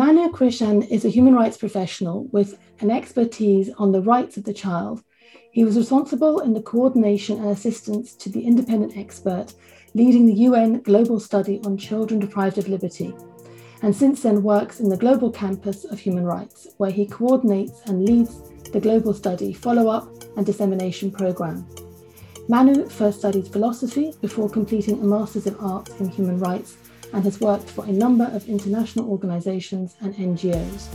Manu Krishan is a human rights professional with an expertise on the rights of the child. He was responsible in the coordination and assistance to the independent expert leading the UN Global Study on Children Deprived of Liberty, and since then works in the Global Campus of Human Rights, where he coordinates and leads the Global Study follow up and dissemination program. Manu first studied philosophy before completing a Masters of Arts in Human Rights and has worked for a number of international organisations and NGOs.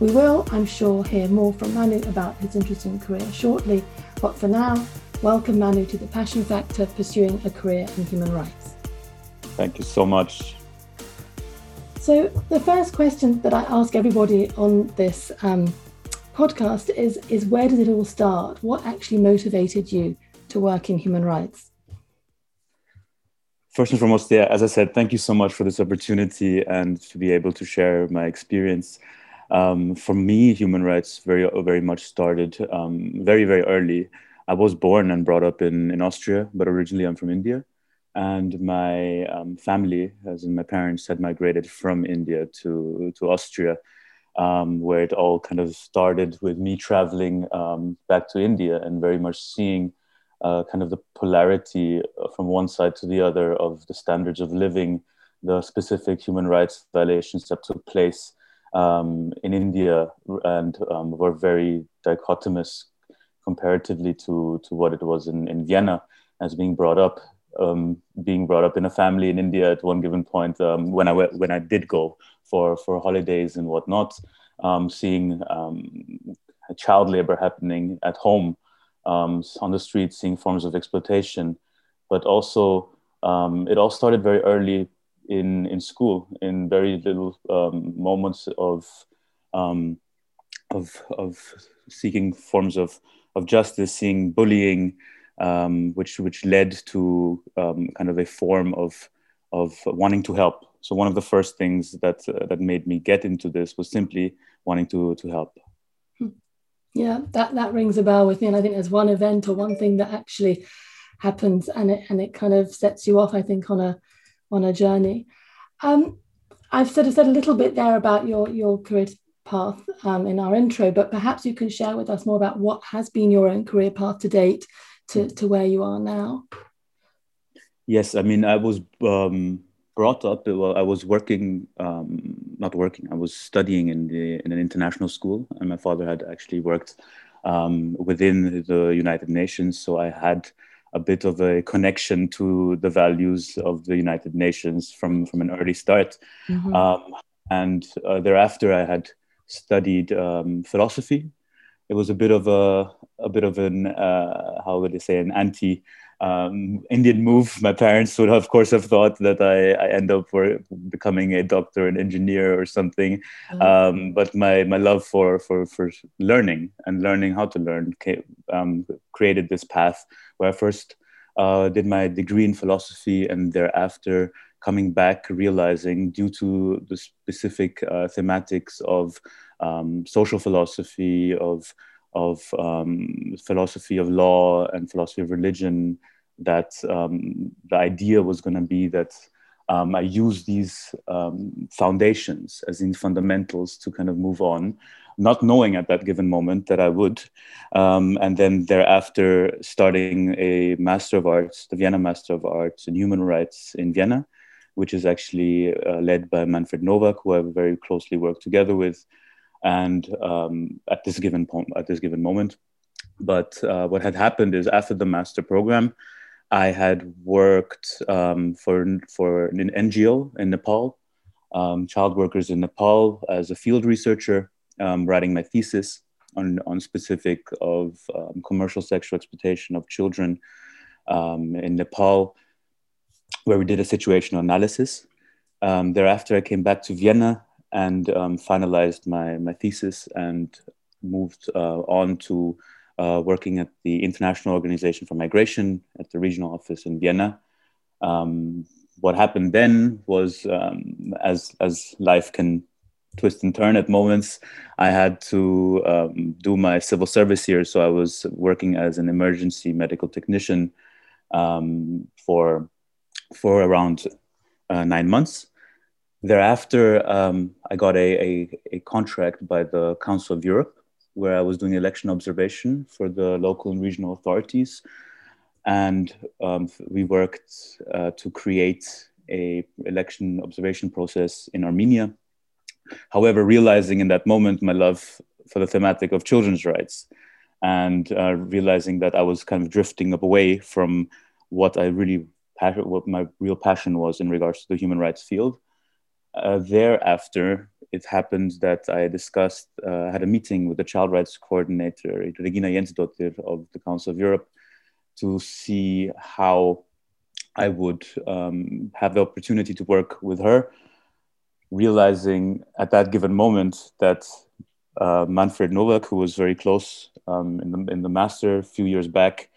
We will, I'm sure, hear more from Manu about his interesting career shortly, but for now, welcome Manu to the Passion Factor Pursuing a Career in Human Rights. Thank you so much. So, the first question that I ask everybody on this um, podcast is, is where did it all start? What actually motivated you to work in human rights? First and foremost, yeah, as I said, thank you so much for this opportunity and to be able to share my experience. Um, for me, human rights very, very much started um, very, very early. I was born and brought up in, in Austria, but originally I'm from India. And my um, family, as in my parents, had migrated from India to, to Austria, um, where it all kind of started with me traveling um, back to India and very much seeing uh, kind of the polarity uh, from one side to the other of the standards of living, the specific human rights violations that took place um, in India and um, were very dichotomous comparatively to, to what it was in, in Vienna as being brought up. Um, being brought up in a family in India at one given point um, when I when I did go for for holidays and whatnot, um, seeing child labor happening at home um, on the streets, seeing forms of exploitation, but also um, it all started very early in in school, in very little um, moments of um, of of seeking forms of of justice, seeing bullying, um, which which led to um, kind of a form of of wanting to help. So one of the first things that uh, that made me get into this was simply wanting to to help. Yeah, that, that rings a bell with me. And I think there's one event or one thing that actually happens and it and it kind of sets you off, I think, on a on a journey. Um, I've sort of said a little bit there about your your career path um, in our intro, but perhaps you can share with us more about what has been your own career path to date to, to where you are now. Yes, I mean, I was um, brought up, well, I was working, um, not working, I was studying in, the, in an international school, and my father had actually worked um, within the United Nations. So I had a bit of a connection to the values of the United Nations from, from an early start. Mm-hmm. Um, and uh, thereafter, I had studied um, philosophy. It was a bit of a, a bit of an, uh, how would I say, an anti um, Indian move. My parents would, of course, have thought that I, I end up for becoming a doctor, an engineer, or something. Mm-hmm. Um, but my, my love for, for, for learning and learning how to learn came, um, created this path where I first uh, did my degree in philosophy and thereafter coming back realizing due to the specific uh, thematics of um, social philosophy of of um, philosophy of law and philosophy of religion that um, the idea was going to be that um, I use these um, foundations as in fundamentals to kind of move on, not knowing at that given moment that I would. Um, and then thereafter, starting a Master of Arts, the Vienna Master of Arts in Human Rights in Vienna, which is actually uh, led by Manfred Nowak, who I very closely worked together with and um, at this given point, at this given moment. But uh, what had happened is after the master program, I had worked um, for for an NGO in Nepal, um, child workers in Nepal, as a field researcher, um, writing my thesis on on specific of um, commercial sexual exploitation of children um, in Nepal, where we did a situational analysis. thereafter, I came back to Vienna and um, finalized my, my thesis and moved uh, on to uh, working at the International Organization for Migration at the regional office in Vienna. Um, what happened then was, um, as, as life can twist and turn at moments, I had to um, do my civil service here. So I was working as an emergency medical technician um, for, for around uh, nine months thereafter, um, I got a, a, a, contract by the Council of Europe where I was doing election observation for the local and regional authorities. And um, we worked uh, to create a election observation process in Armenia. However, realizing in that moment my love for the thematic of children's rights and uh, realizing that I was kind of drifting away from what I really what my real passion was in regards to the human rights field. Uh, thereafter, it happened that I discussed, uh, had a meeting with the child rights coordinator, Regina Jensdottir of the Council of Europe, to see how I would um, have the opportunity to work with her, realizing at that given moment that uh, Manfred Nowak, who was very close um, in, the, in the master a few years back,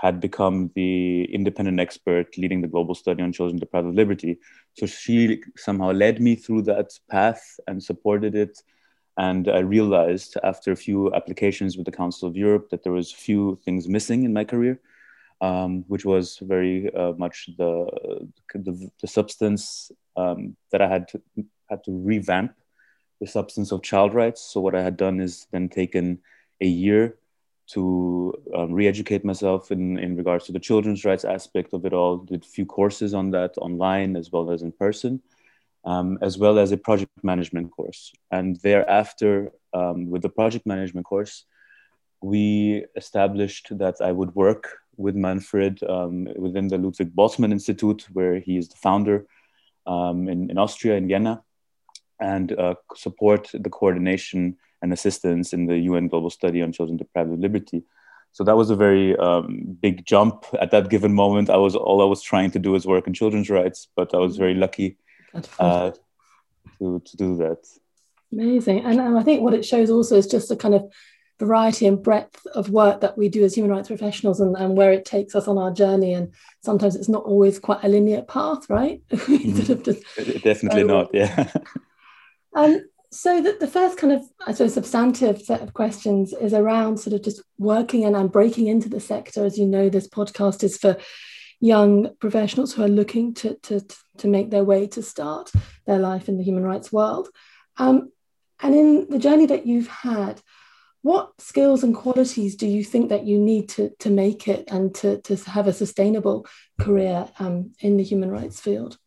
had become the independent expert leading the global study on children deprived of liberty. So she somehow led me through that path and supported it. And I realized after a few applications with the Council of Europe that there was a few things missing in my career, um, which was very uh, much the, the, the substance um, that I had to, had to revamp the substance of child rights. So what I had done is then taken a year to um, re-educate myself in, in regards to the children's rights aspect of it all did a few courses on that online as well as in person um, as well as a project management course. And thereafter um, with the project management course we established that i would work with manfred um, within the ludwig boltzmann institute where he is the founder um, in, in austria in vienna and uh, support the coordination and assistance in the UN Global Study on Children Deprived of Liberty. So that was a very um, big jump at that given moment. I was all I was trying to do is work in children's rights, but I was very lucky uh, to, to do that. Amazing, and, and I think what it shows also is just a kind of variety and breadth of work that we do as human rights professionals and, and where it takes us on our journey. And sometimes it's not always quite a linear path, right? mm-hmm. sort of just, Definitely not, yeah. um, so the, the first kind of I suppose substantive set of questions is around sort of just working and, and breaking into the sector. As you know, this podcast is for young professionals who are looking to, to, to make their way to start their life in the human rights world. Um, and in the journey that you've had, what skills and qualities do you think that you need to, to make it and to, to have a sustainable career um, in the human rights field?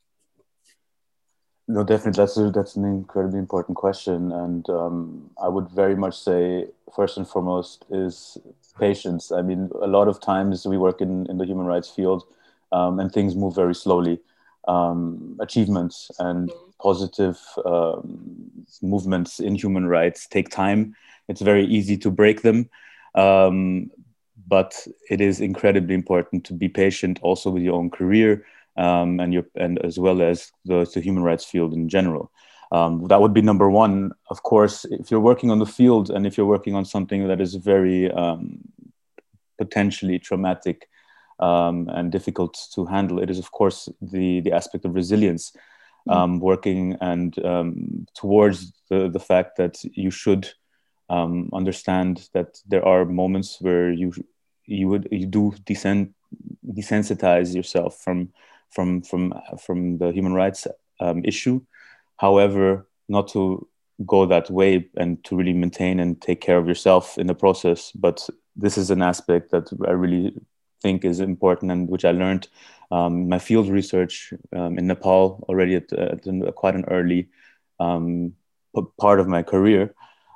No, definitely. That's a, that's an incredibly important question, and um, I would very much say first and foremost is patience. I mean, a lot of times we work in in the human rights field, um, and things move very slowly. Um, achievements and positive um, movements in human rights take time. It's very easy to break them, um, but it is incredibly important to be patient also with your own career um, and your and as well as the, the human rights field in general. Um, that would be number one. Of course, if you're working on the field and if you're working on something that is very um, potentially traumatic um, and difficult to handle, it is of course the the aspect of resilience, mm. working and um, towards the the fact that you should um, understand that there are moments where you you would you do descend desensitize yourself from from from from the human rights um, issue. However, not to go that way and to really maintain and take care of yourself in the process. But this is an aspect that I really think is important and which I learned um, my field research um, in Nepal already at, at, quite an early um, part of my career.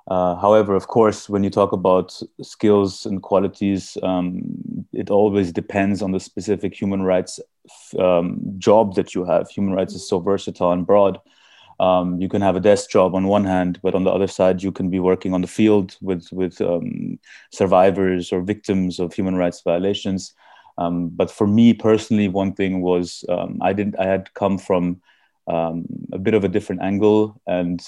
Uh, however, of course, when you talk about skills and qualities, um, it always depends on the specific human rights um, job that you have. Human rights is so versatile and broad. Um, you can have a desk job on one hand, but on the other side, you can be working on the field with with um, survivors or victims of human rights violations. Um, but for me personally, one thing was um, I didn't. I had come from a bit of a different angle and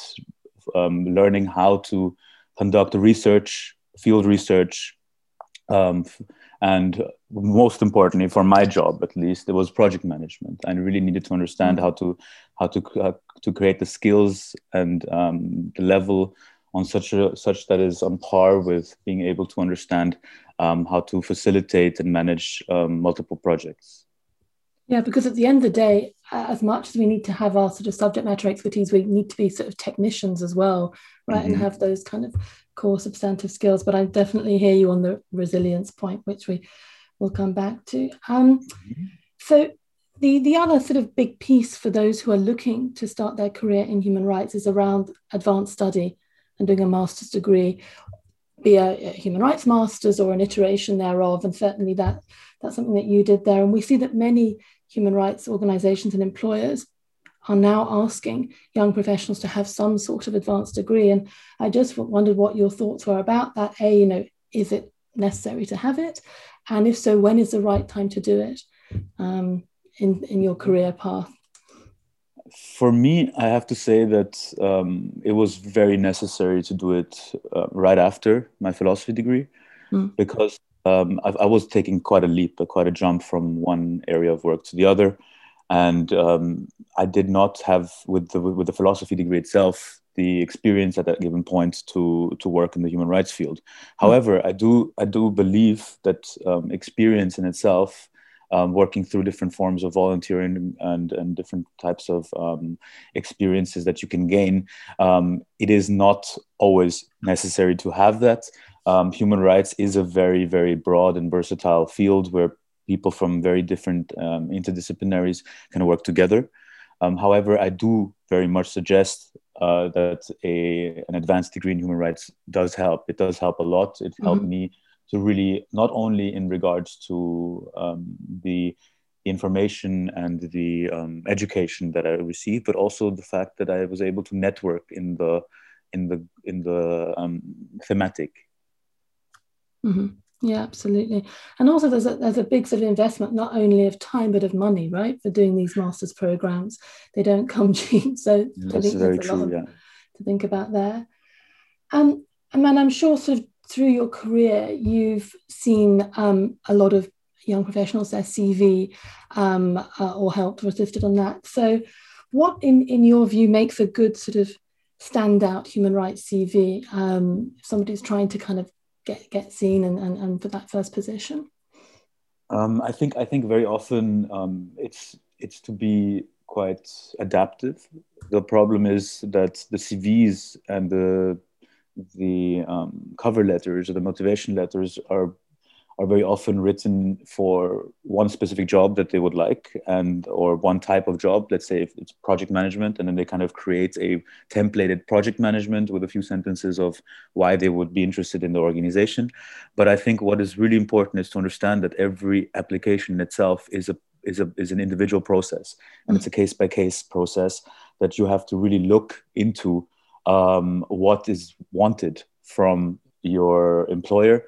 um, learning how to conduct research, field research, um, and most importantly, for my job at least, it was project management. I really needed to understand how to how to uh, to create the skills and um, the level on such a such that is on par with being able to understand um, how to facilitate and manage um, multiple projects. Yeah, because at the end of the day, as much as we need to have our sort of subject matter expertise, we need to be sort of technicians as well, right? Mm-hmm. And have those kind of core substantive skills. But I definitely hear you on the resilience point, which we will come back to. Um, mm-hmm. So the, the other sort of big piece for those who are looking to start their career in human rights is around advanced study and doing a master's degree, be a, a human rights master's or an iteration thereof. And certainly that that's something that you did there. And we see that many human rights organizations and employers are now asking young professionals to have some sort of advanced degree. And I just wondered what your thoughts were about that. A, you know, is it necessary to have it? And if so, when is the right time to do it? Um, in, in your career path? For me, I have to say that um, it was very necessary to do it uh, right after my philosophy degree mm. because um, I, I, was taking quite a leap, quite a jump from one area of work to the other. And um, I did not have, with the, with the philosophy degree itself, the experience at that given point to to work in the human rights field. However, I do I do believe that um, experience in itself um, working through different forms of volunteering and, and different types of um, experiences that you can gain, um, it is not always necessary to have that. Um, human rights is a very, very broad and versatile field where people from very different um, interdisciplinaries can work together. Um, however, I do very much suggest uh, that a, an advanced degree in human rights does help. It does help a lot. It helped mm-hmm. me to really not only in regards to um, the information and the um, education that I received, but also the fact that I was able to network in the in the in the um, thematic. Mm-hmm. Yeah, absolutely. And also, there's a there's a big sort of investment not only of time but of money, right, for doing these masters programs. They don't come cheap, so that's very true. Yeah. To think about there. Um, and man, I'm sure sort of through your career, you've seen um, a lot of young professionals, their CV, um, uh, or helped or assisted on that. So, what, in, in your view, makes a good sort of standout human rights CV? Um, if somebody's trying to kind of get get seen and, and, and for that first position. Um, I think I think very often um, it's it's to be quite adaptive. The problem is that the CVs and the the um, cover letters or the motivation letters are are very often written for one specific job that they would like and or one type of job let's say if it's project management and then they kind of create a templated project management with a few sentences of why they would be interested in the organization. But i think what is really important is to understand that every application itself is a is a is an individual process and it's a case by case process that you have to really look into um, what is wanted from your employer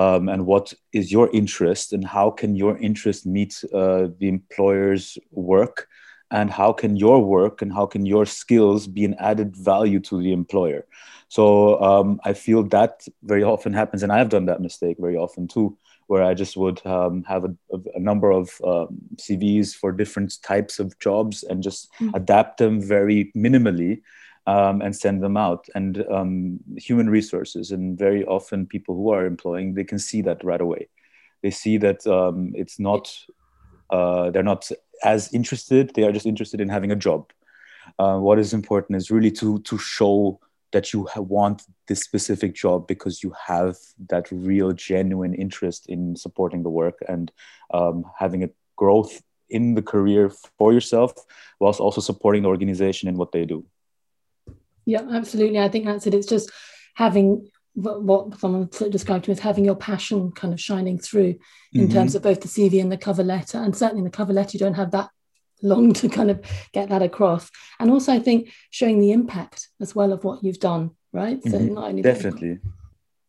um, and what is your interest and how can your interest meet uh, the employer's work? And how can your work and how can your skills be an added value to the employer? So um, i feel that very often happens and i've done that mistake very often too where i just would um, have a, a, number of um, cvs for different types of jobs and just mm. adapt them very minimally um, and send them out. And um, human resources, and very often people who are employing, they can see that right away. They see that um, it's not, uh, they're not as interested, they are just interested in having a job. Uh, what is important is really to, to show that you want this specific job because you have that real, genuine interest in supporting the work and um, having a growth in the career for yourself, whilst also supporting the organization in what they do. Yeah, absolutely. I think that's it. It's just having what someone described to me as having your passion kind of shining through in mm-hmm. terms of both the CV and the cover letter. And certainly in the cover letter, you don't have that long to kind of get that across. And also, I think showing the impact as well of what you've done, right? So mm-hmm. not only definitely,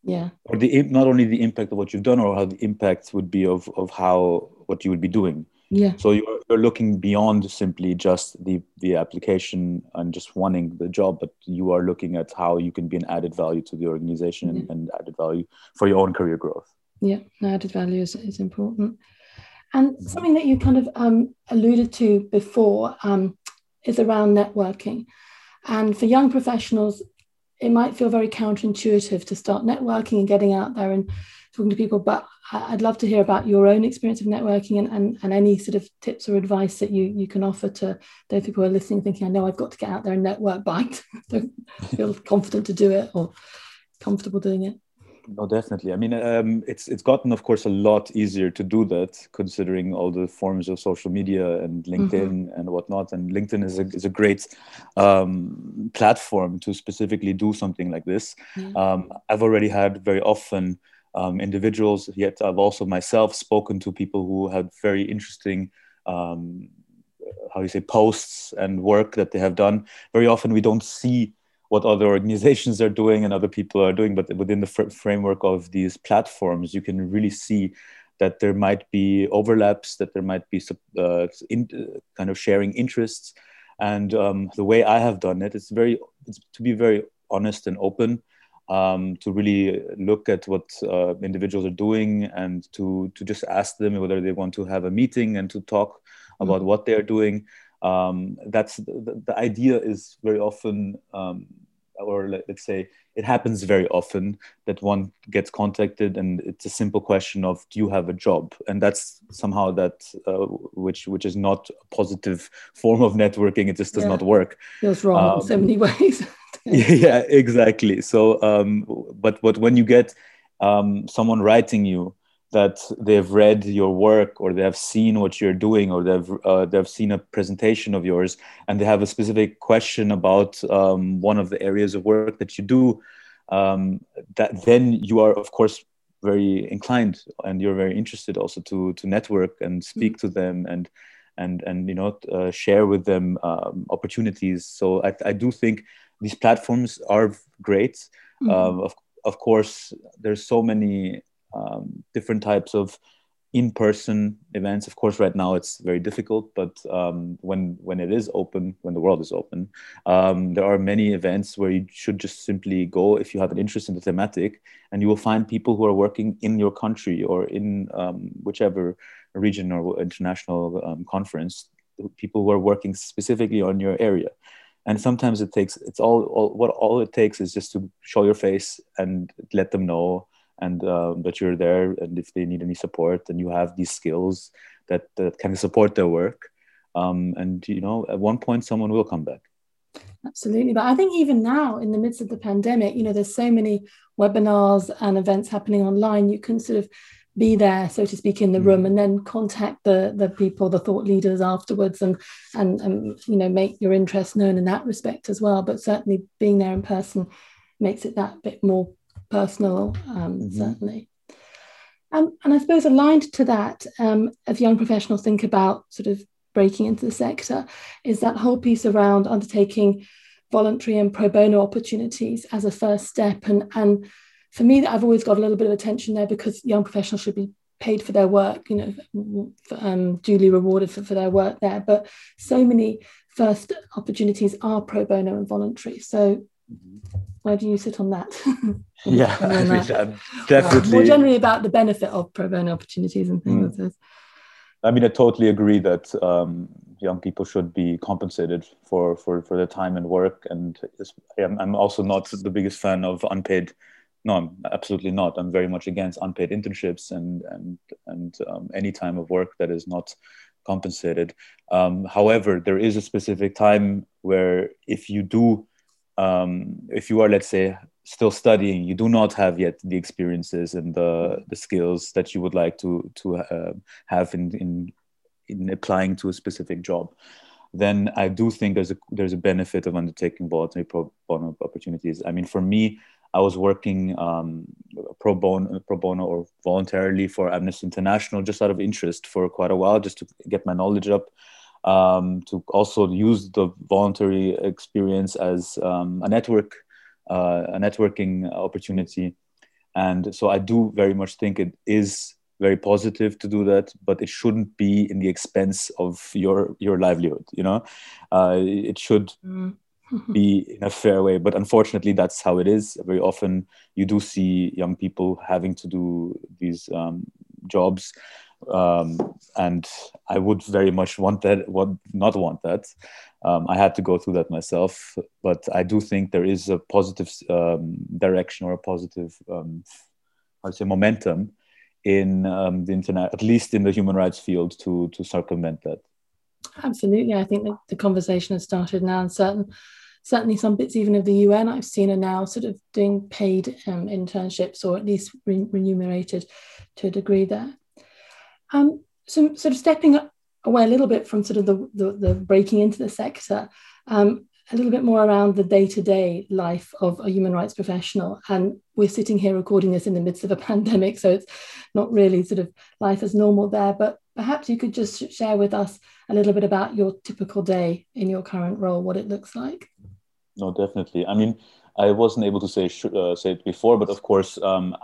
yeah, or the not only the impact of what you've done, or how the impact would be of of how what you would be doing. Yeah. So you're, you're looking beyond simply just the, the application and just wanting the job, but you are looking at how you can be an added value to the organization and, and, added value for your own career growth. Yeah, added value is, is important. And something that you kind of um, alluded to before um, is around networking. And for young professionals, it might feel very counterintuitive to start networking and getting out there and talking to people. But I'd love to hear about your own experience of networking and, and, and any sort of tips or advice that you, you can offer to those people who are listening, thinking, I know I've got to get out there and network, but don't feel confident to do it or comfortable doing it. No, definitely. I mean, um, it's it's gotten, of course, a lot easier to do that, considering all the forms of social media and LinkedIn mm-hmm. and whatnot. And LinkedIn is a is a great um, platform to specifically do something like this. Mm-hmm. Um, I've already had very often um, individuals. Yet I've also myself spoken to people who had very interesting, um, how you say, posts and work that they have done. Very often we don't see what other organizations are doing and other people are doing, but within the fr- framework of these platforms, you can really see that there might be overlaps, that there might be uh, in, uh, kind of sharing interests. And um, the way I have done it, it's very, it's to be very honest and open um, to really look at what uh, individuals are doing and to to just ask them whether they want to have a meeting and to talk about mm-hmm. what they're doing. Um, that's the, the, idea is very often, um, or let, us say, it happens very often that one gets contacted and it's a simple question of do you have a job and that's somehow that uh, which which is not a positive form of networking it just does yeah. not work feels wrong in so many ways yeah exactly so um, but but when you get um, someone writing you that they've read your work or they have seen what you're doing or they've uh, they've seen a presentation of yours and they have a specific question about um, one of the areas of work that you do um, that then you are of course very inclined and you're very interested also to to network and speak mm-hmm. to them and and and you know uh, share with them um, opportunities so I, I do think these platforms are great. Mm-hmm. Um, of, of course, there's so many um, different types of in-person events. Of course, right now it's very difficult, but um, when when it is open, when the world is open, um, there are many events where you should just simply go if you have an interest in the thematic, and you will find people who are working in your country or in um, whichever region or international um, conference. People who are working specifically on your area and sometimes it takes it's all, all what all it takes is just to show your face and let them know and um, that you're there and if they need any support and you have these skills that, that can support their work. Um, and you know at one point someone will come back. Absolutely. But i think even now in the midst of the pandemic you know there's so many webinars and events happening online you can sort of be there, so to speak, in the room, mm. and then contact the the people, the thought leaders afterwards, and and and you know make your interest known in that respect as well. But certainly being there in person makes it that bit more personal, um, mm-hmm. certainly. Um, and I suppose aligned to that, um, as young professionals think about sort of breaking into the sector, is that whole piece around undertaking voluntary and pro bono opportunities as a first step and and for me, I've always got a little bit of attention there because young professionals should be paid for their work, you know, um, duly rewarded for, for their work there. But so many first opportunities are pro bono and voluntary. So where do you sit on that? yeah, I mean, definitely. more generally about the benefit of pro bono opportunities and things mm. Like this. I mean, I totally agree that um, young people should be compensated for, for, for their time and work. And I'm also not the biggest fan of unpaid no, absolutely not. I'm very much against unpaid internships and and and um, any time of work that is not compensated. Um, however, there is a specific time where if you do, um, if you are, let's say, still studying, you do not have yet the experiences and the the skills that you would like to to uh, have in in in applying to a specific job then I do think there's a there's a benefit of undertaking voluntary pro bono opportunities. I mean, for me, I was working um, pro bono, pro bono or voluntarily for Amnesty International just out of interest for quite a while, just to get my knowledge up. Um, to also use the voluntary experience as um, a network, uh, a networking opportunity, and so I do very much think it is very positive to do that, but it shouldn't be in the expense of your your livelihood. You know, uh, it should. Mm be in a fair way. But unfortunately, that's how it is. Very often, you do see young people having to do these um, jobs, um, and I would very much want that. Would not want that. Um, I had to go through that myself, but I do think there is a positive um, direction or a positive, um, I would say, momentum in um, the internet, at least in the human rights field, to to circumvent that. Absolutely, I think the conversation has started now, and certain certainly some bits even of the UN I've seen are now sort of doing paid um, internships or at least re- remunerated to a degree there. Um, so sort of stepping away a little bit from sort of the, the, the breaking into the sector, um, a little bit more around the day-to-day life of a human rights professional. And we're sitting here recording this in the midst of a pandemic, so it's not really sort of life as normal there. But perhaps you could just share with us a little bit about your typical day in your current role, what it looks like. No, definitely. I mean, I wasn't able to say uh, say it before, but of course, um,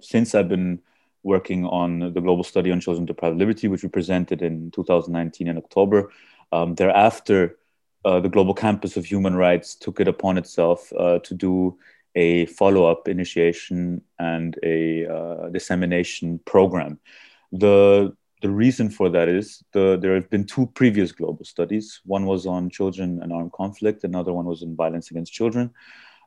since I've been working on the global study on children deprived liberty, which we presented in 2019 in October, um, thereafter, uh, the Global Campus of Human Rights took it upon itself uh, to do a follow-up initiation and a uh, dissemination program. The the reason for that is the, there have been two previous global studies. One was on children and armed conflict, another one was on violence against children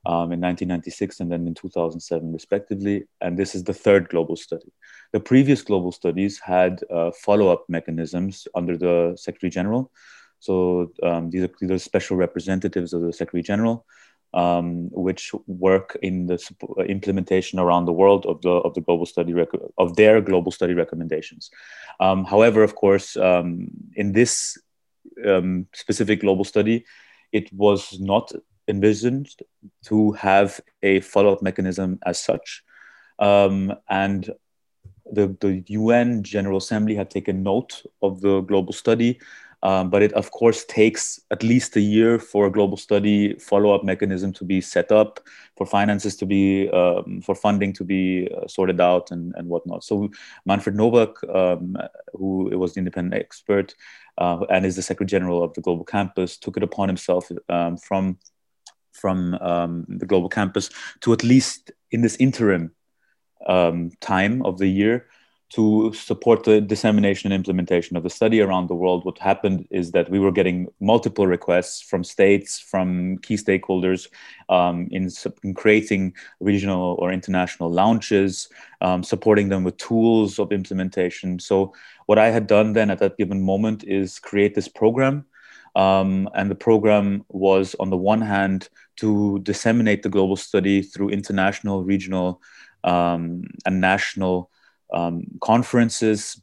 um, in 1996 and then in 2007, respectively. And this is the third global study. The previous global studies had uh, follow up mechanisms under the Secretary General. So um, these, are, these are special representatives of the Secretary General um, which work in the uh, implementation around the world of the of the global study of their global study recommendations. Um, however, of course, um, in this um, specific global study, it was not envisioned to have a follow up mechanism as such, um, and the, the UN General Assembly had taken note of the global study um, but it, of course, takes at least a year for a global study follow up mechanism to be set up, for finances to be, um, for funding to be uh, sorted out, and, and whatnot. So, Manfred Nowak, um, who was the independent expert uh, and is the Secretary General of the Global Campus, took it upon himself um, from, from um, the Global Campus to at least in this interim um, time of the year to support the dissemination and implementation of the study around the world, what happened is that we were getting multiple requests from states, from key stakeholders um, in, in, creating regional or international launches, um, supporting them with tools of implementation. So, what I had done then at that given moment is create this program. Um, and the program was, on the one hand, to disseminate the global study through international, regional, um, and national um, conferences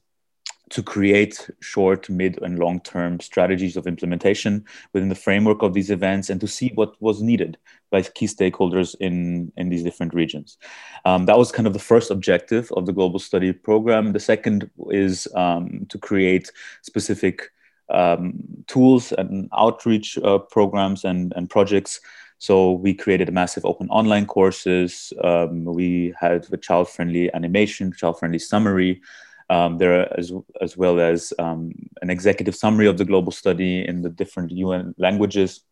to create short, mid, and long term strategies of implementation within the framework of these events and to see what was needed by key stakeholders in, in these different regions. Um, that was kind of the first objective of the Global Study Program. The second is um, to create specific um, tools and outreach uh, programs and, and projects so we created a massive open online courses. Um, we had a child-friendly animation, child-friendly summary. Um, there as, as well as um, an executive summary of the global study in the different UN languages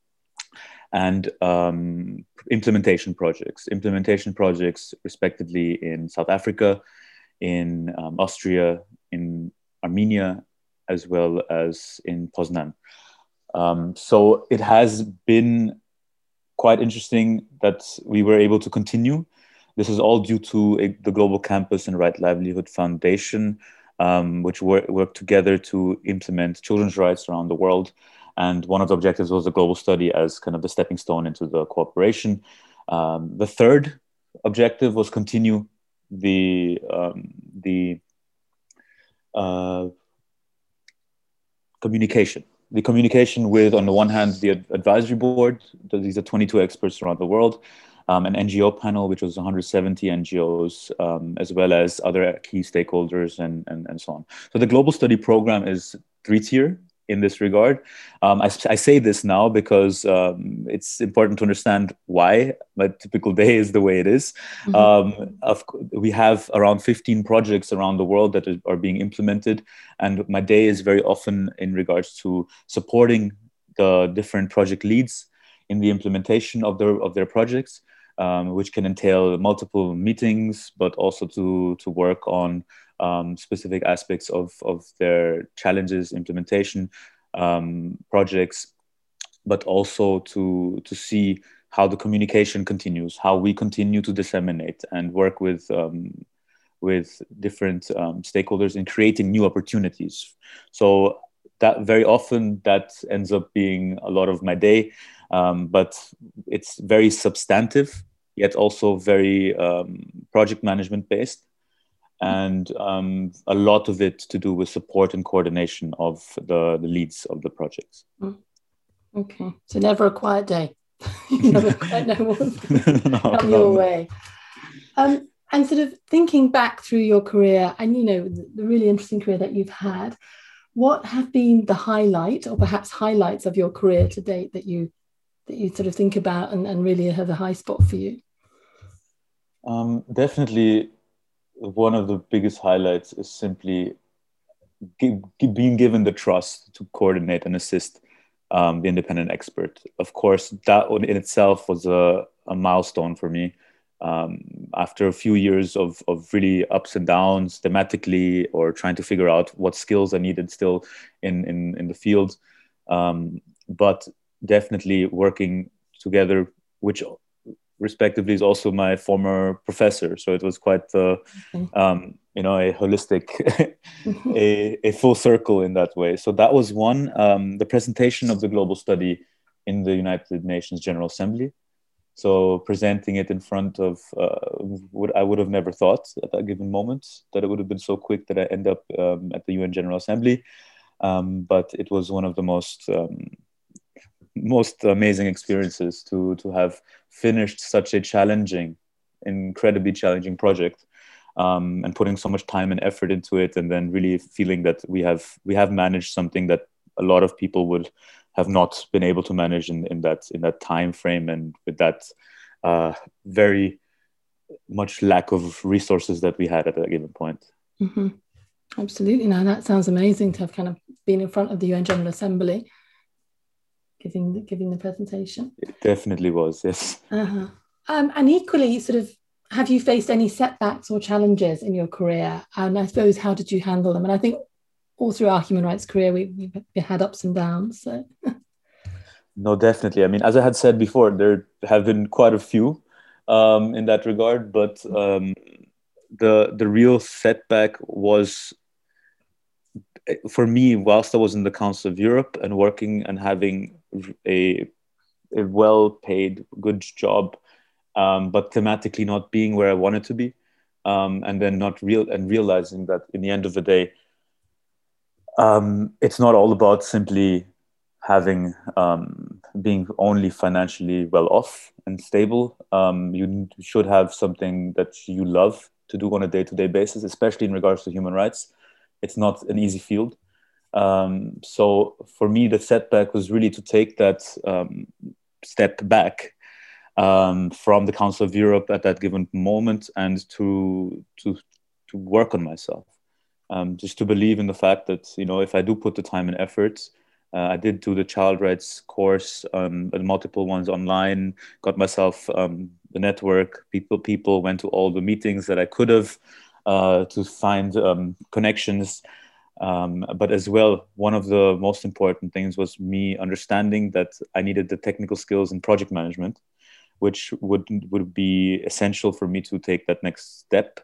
and um, implementation projects. Implementation projects, respectively, in South Africa, in um, Austria, in Armenia, as well as in Poznan. Um, so it has been quite interesting that we were able to continue. This is all due to a, the Global Campus and Right Livelihood Foundation, um, which work, work together to implement children's rights around the world. And one of the objectives was the global study as kind of the stepping stone into the cooperation. Um, the third objective was continue the um, the uh, communication the communication with, on the one hand, the advisory board. These are 22 experts around the world, um, an NGO panel, which was 170 NGOs, um, as well as other key stakeholders and, and, and so on. So the global study program is three tier in this regard. Um, I, I, say this now because um, it's important to understand why my typical day is the way it is. Mm-hmm. Um, of, we have around 15 projects around the world that are being implemented, and my day is very often in regards to supporting the different project leads in the implementation of their of their projects. Um, which can entail multiple meetings, but also to to work on um, specific aspects of, of their challenges, implementation um, projects, but also to, to see how the communication continues, how we continue to disseminate and work with, um, with different um, stakeholders in creating new opportunities. So that very often that ends up being a lot of my day, um, but it's very substantive, yet also very um, project management based. And um, a lot of it to do with support and coordination of the, the leads of the projects. Mm. Okay, so never a quiet day. you never quite know what's no, come your way. Um, and sort of thinking back through your career and you know the, the really interesting career that you've had what have been the highlight or perhaps highlights of your career to date that you that you sort of think about and, and really have a high spot for you? Um, definitely one of the biggest highlights is simply give, being given the trust to coordinate and assist um, the independent expert of course that in itself was a, a milestone for me um, after a few years of, of really ups and downs thematically or trying to figure out what skills I needed still in, in, in the field. Um, but definitely working together, which respectively is also my former professor. So it was quite, uh, um, you know, a holistic, a, a full circle in that way. So that was one. Um, the presentation of the global study in the United Nations General Assembly so presenting it in front of uh, what I would have never thought at that given moment that it would have been so quick that I end up um, at the UN General Assembly. Um, but it was one of the most um, most amazing experiences to to have finished such a challenging, incredibly challenging project. Um, and putting so much time and effort into it, and then really feeling that we have we have managed something that a lot of people would have not been able to manage in, in that in that time frame and with that uh, very much lack of resources that we had at that given point. Mm-hmm. Absolutely. Now that sounds amazing to have kind of been in front of the UN General Assembly, giving the, giving the presentation. It definitely was. Yes. Uh-huh. Um, and equally, sort of, have you faced any setbacks or challenges in your career? And I suppose, how did you handle them? And I think all through our human rights career, we, we've had ups and downs. So. no, definitely. I mean, as I had said before, there have been quite a few um, in that regard, but um, the the real setback was for me whilst I was in the Council of Europe and working and having a a well paid good job, um, but thematically not being where I wanted to be, um, and then not real and realizing that in the end of the day um, it's not all about simply having um, being only financially well off and stable. Um, you should have something that you love to do on a day-to-day basis, especially in regards to human rights. It's not an easy field. Um, so for me, the setback was really to take that um, step back um, from the Council of Europe at that given moment and to to to work on myself um, just to believe in the fact that you know if I do put the time and effort, uh, I did do the child rights course, um, multiple ones online. Got myself um, the network. People people went to all the meetings that I could have uh, to find um, connections. Um, but as well, one of the most important things was me understanding that I needed the technical skills in project management, which would would be essential for me to take that next step.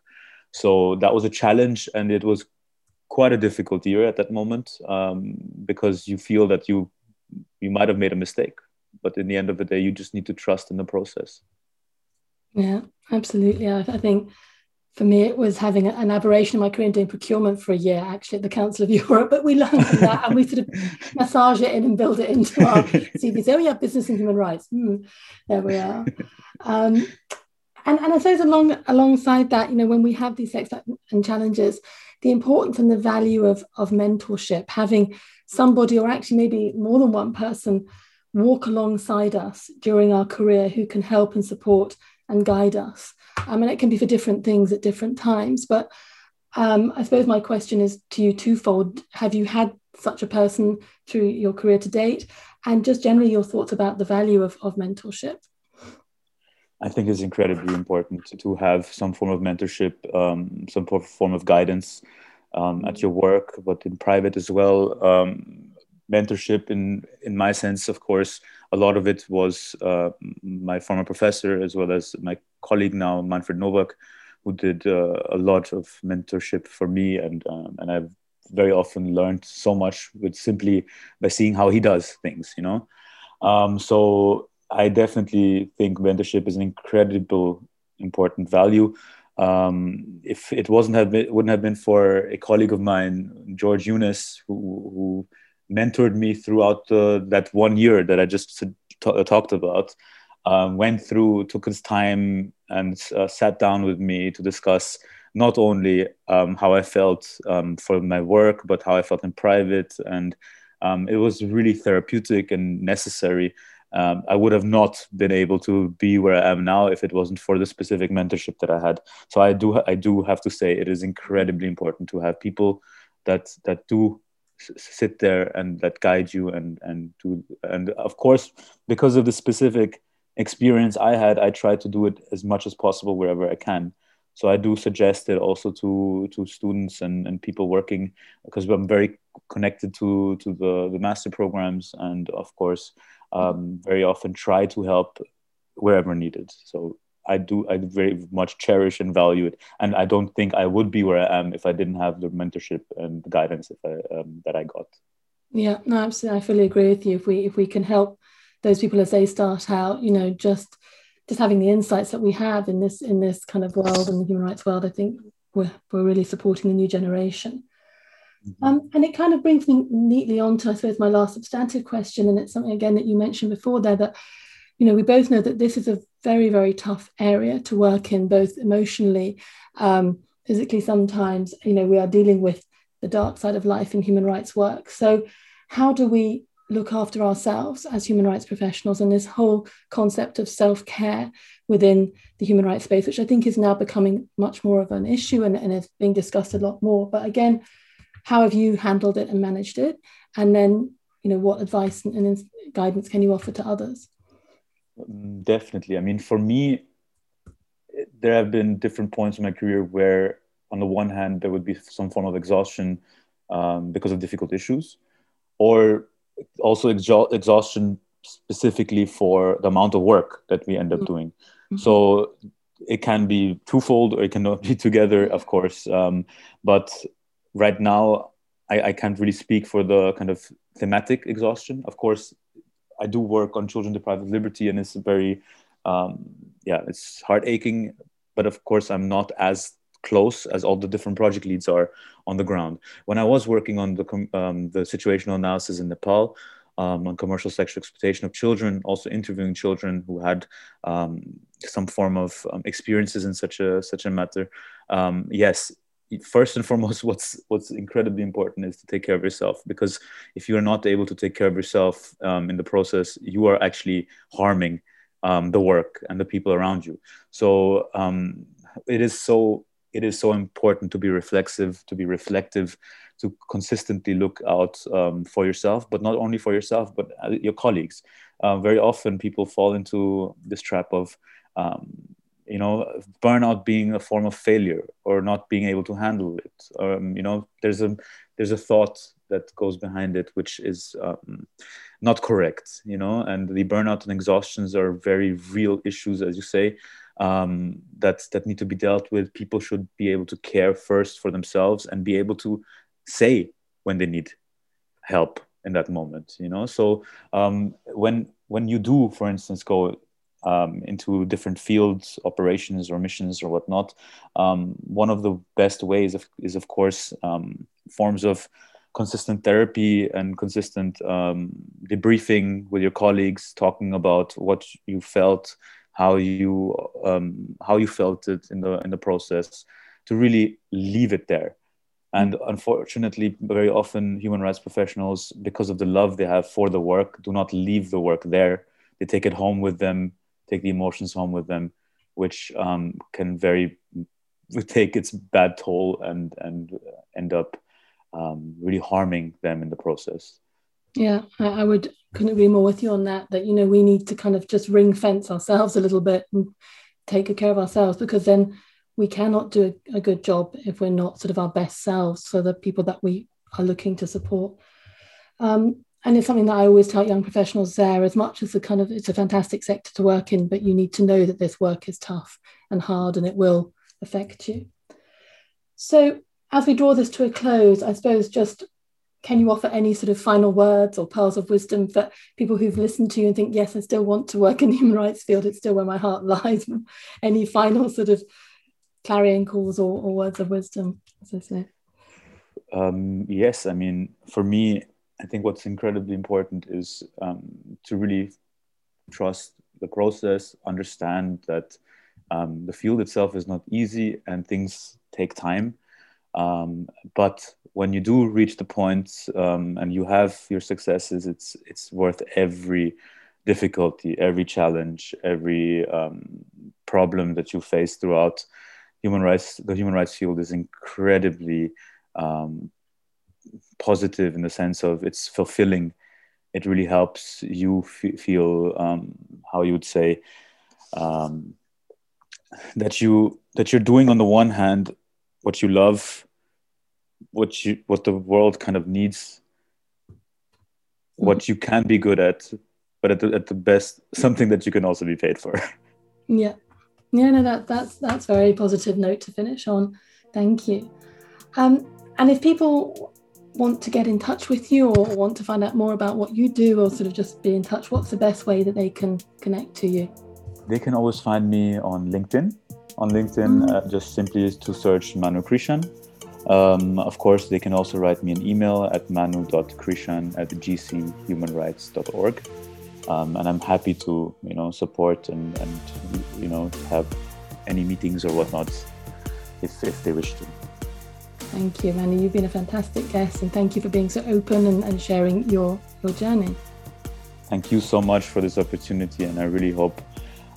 So that was a challenge, and it was quite a difficult year at that moment um, because you feel that you you might have made a mistake, but in the end of the day, you just need to trust in the process. Yeah, absolutely. I, I think for me, it was having an aberration in my career and doing procurement for a year, actually, at the Council of Europe. But we learned from that and we sort of massage it in and build it into our CV. So, oh, yeah, business and human rights. Mm, there we are. Um, and, and I suppose along alongside that, you know, when we have these setbacks and challenges, the importance and the value of, of mentorship, having somebody or actually maybe more than one person walk alongside us during our career who can help and support and guide us. I mean, it can be for different things at different times, but um, I suppose my question is to you twofold. Have you had such a person through your career to date? And just generally your thoughts about the value of, of mentorship? I think it's incredibly important to have some form of mentorship, um, some form of guidance um, at your work, but in private as well. Um, mentorship, in in my sense, of course, a lot of it was uh, my former professor as well as my colleague now, Manfred Nowak, who did uh, a lot of mentorship for me, and um, and I've very often learned so much with simply by seeing how he does things. You know, um, so I definitely think mentorship is an incredible important value. Um, if it wasn't have been, wouldn't have been for a colleague of mine, George Eunice, who, who mentored me throughout the, that one year that I just t- talked about, um, went through, took his time, and uh, sat down with me to discuss not only um, how I felt um, for my work, but how I felt in private. And um, it was really therapeutic and necessary. Um, I would have not been able to be where I am now if it wasn't for the specific mentorship that I had. So I do, I do have to say, it is incredibly important to have people that that do sit there and that guide you and and do and of course because of the specific experience I had, I try to do it as much as possible wherever I can. So I do suggest it also to to students and, and people working because I'm very connected to to the, the master programs and of course um, very often try to help wherever needed. So I do I very much cherish and value it, and I don't think I would be where I am if I didn't have the mentorship and guidance if I, um, that I got. Yeah, no, absolutely. I fully agree with you. If we if we can help those people as they start out you know just just having the insights that we have in this in this kind of world and the human rights world i think we're, we're really supporting the new generation mm-hmm. um, and it kind of brings me neatly on to i suppose my last substantive question and it's something again that you mentioned before there that you know we both know that this is a very very tough area to work in both emotionally um, physically sometimes you know we are dealing with the dark side of life in human rights work so how do we look after ourselves as human rights professionals and this whole concept of self-care within the human rights space which i think is now becoming much more of an issue and, and is being discussed a lot more. But again how have you handled it and managed it? And then you know what advice and, and guidance can you offer to others? Definitely. I mean for me there have been different points in my career where on the one hand there would be some form of exhaustion um, because of difficult issues or also exhaustion specifically for the amount of work that we end up mm-hmm. doing. Mm-hmm. So it can be twofold or it cannot be together, of course. Um, but right now, I, I, can't really speak for the kind of thematic exhaustion. Of course, I do work on children deprived of liberty, and it's very, um, yeah, it's heart aching. But of course, I'm not as close as all the different project leads are on the ground. When I was working on the, um, the situational analysis in Nepal, um, on commercial sexual exploitation of children, also interviewing children who had um, some form of um, experiences in such a such a matter. Um, yes, first and foremost, what's what's incredibly important is to take care of yourself because if you are not able to take care of yourself um, in the process, you are actually harming the work and the people around you. So it is so it is so important to be reflexive, to be reflective, to consistently look out um, for yourself, but not only for yourself, but uh, your colleagues. Uh, very often, people fall into this trap of, um, you know, burnout being a form of failure or not being able to handle it. Um, you know, there's a there's a thought that goes behind it, which is um, not correct. You know, and the burnout and exhaustions are very real issues, as you say um, that that need to be dealt with. People should be able to care first for themselves and be able to say when they need help in that moment. You know, so um, when when you do, for instance, go um, into different fields, operations or missions or whatnot, um, one of the best ways of, is, of course, um, forms of consistent therapy and consistent um, debriefing with your colleagues, talking about what you felt how you um, how you felt it in the in the process to really leave it there. And unfortunately very often human rights professionals because of the love they have for the work do not leave the work there. They take it home with them take the emotions home with them which um, can very take its bad toll and and end up um, really harming them in the process yeah, I, I would couldn't agree more with you on that. That you know we need to kind of just ring fence ourselves a little bit and take good care of ourselves because then we cannot do a, a good job if we're not sort of our best selves for the people that we are looking to support. Um, and it's something that I always tell young professionals there, as much as the kind of it's a fantastic sector to work in, but you need to know that this work is tough and hard and it will affect you. So, as we draw this to a close, I suppose just can you offer any sort of final words or pearls of wisdom for people who've listened to you and think, yes, I still want to work in the human rights field, it's still where my heart lies? any final sort of clarion calls or, or words of wisdom? Um, yes, I mean, for me, I think what's incredibly important is um, to really trust the process, understand that um, the field itself is not easy and things take time. Um, but when you do reach the point um, and you have your successes, it's it's worth every difficulty, every challenge, every um, problem that you face throughout human rights. The human rights field is incredibly um, positive in the sense of it's fulfilling. It really helps you f- feel um, how you would say um, that you that you're doing on the one hand what you love, what you what the world kind of needs, what mm-hmm. you can be good at, but at the, at the best something that you can also be paid for. Yeah, yeah, no, that that's that's very positive note to finish on. Thank you. Um, and if people want to get in touch with you or want to find out more about what you do or sort of just be in touch, what's the best way that they can connect to you? They can always find me on LinkedIn. On LinkedIn, mm-hmm. uh, just simply to search Manu Krishan. Um, of course, they can also write me an email at manu.krishan at gchumanrights.org. Um, and I'm happy to, you know, support and, and, you know, have any meetings or whatnot if, if they wish to. Thank you, Manu. You've been a fantastic guest, and thank you for being so open and, and sharing your, your journey. Thank you so much for this opportunity, and I really hope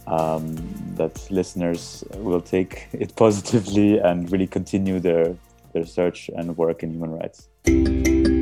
um, that listeners will take it positively and really continue their, their search and work in human rights.